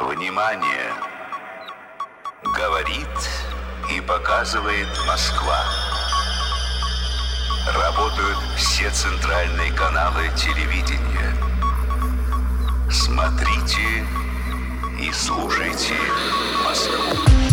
Внимание! Говорит и показывает Москва. Работают все центральные каналы телевидения. Смотрите и слушайте Москву.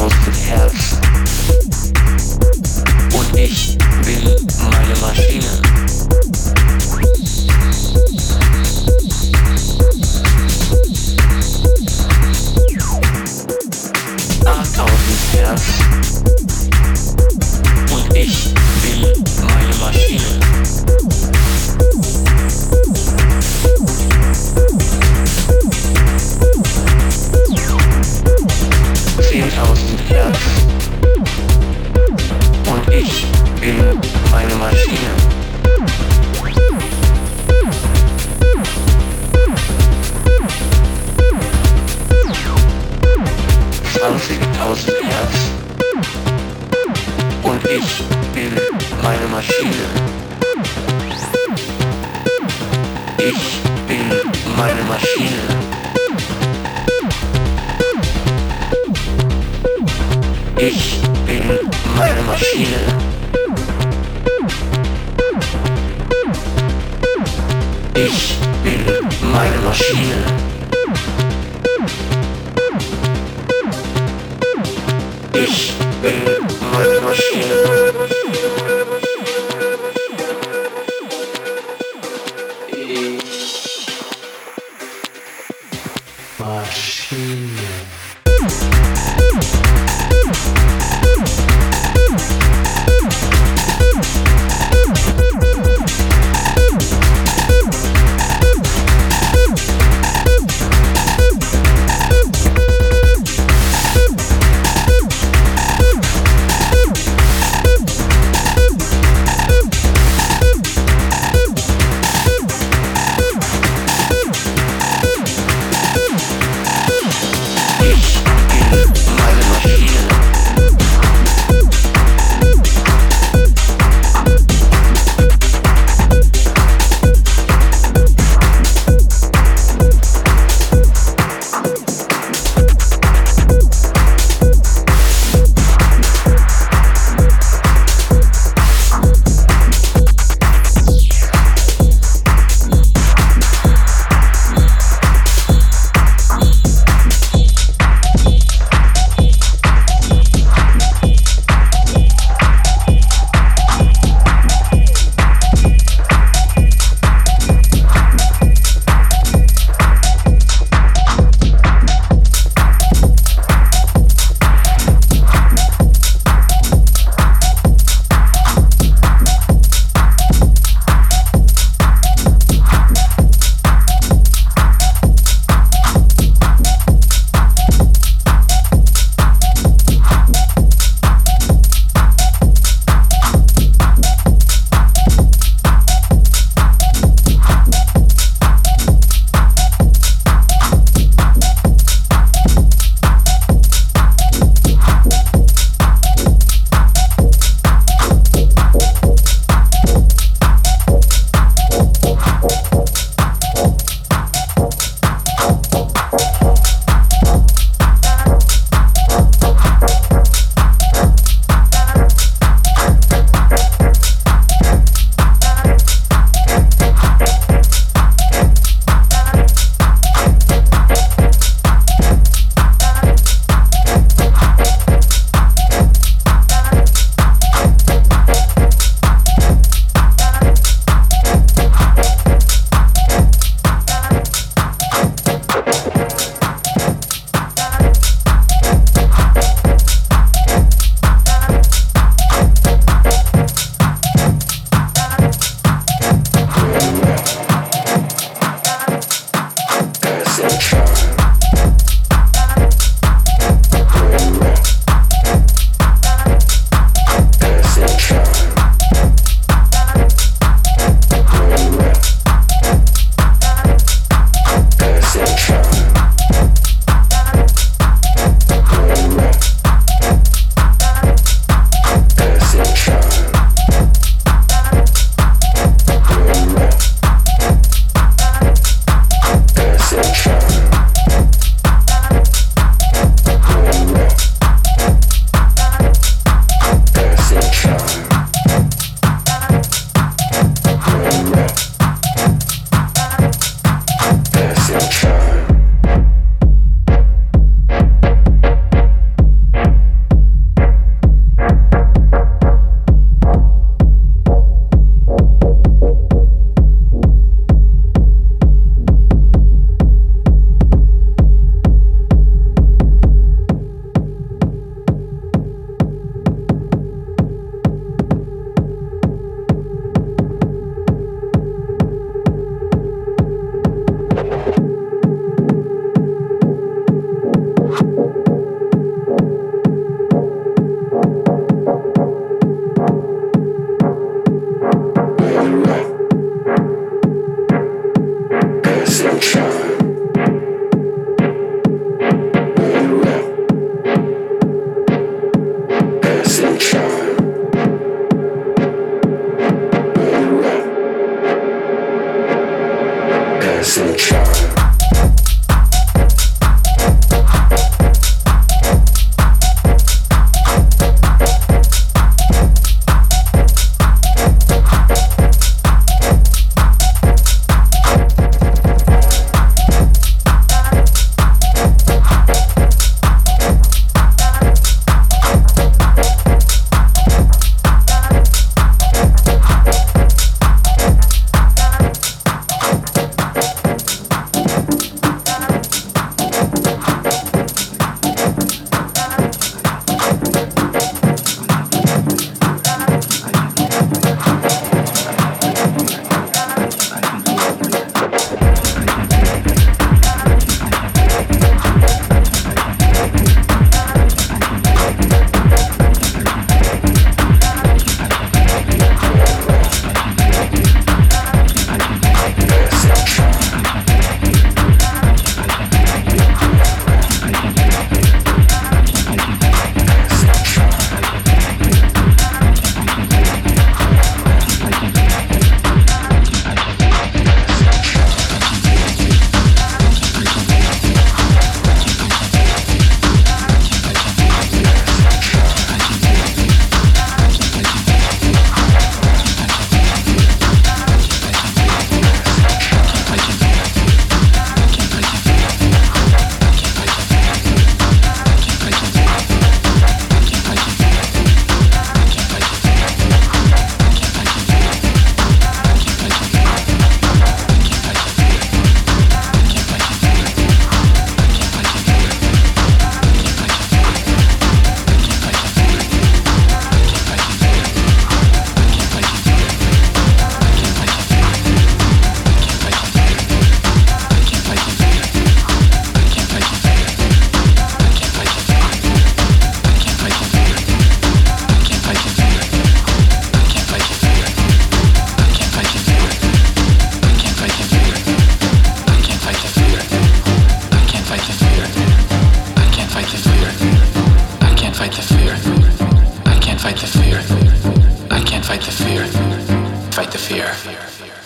Viertausend Hertz. Und ich bin meine Maschine. Achttausend Hertz. Und ich bin meine Maschine. Ich bin meine Maschine. Zwanzigtausend Hertz. Und ich bin meine Maschine. Ich bin meine Maschine. Ich bin meine Maschine. Ich bin meine Maschine. Ich bin meine Maschine. fight the fear. I can't fight the fear. Fight the fear.